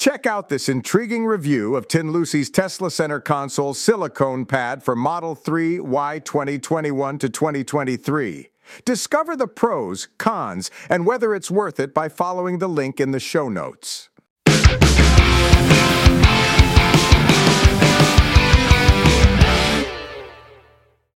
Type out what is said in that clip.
Check out this intriguing review of Tinlucy's Tesla Center console silicone pad for Model 3 Y 2021 to 2023. Discover the pros, cons, and whether it's worth it by following the link in the show notes.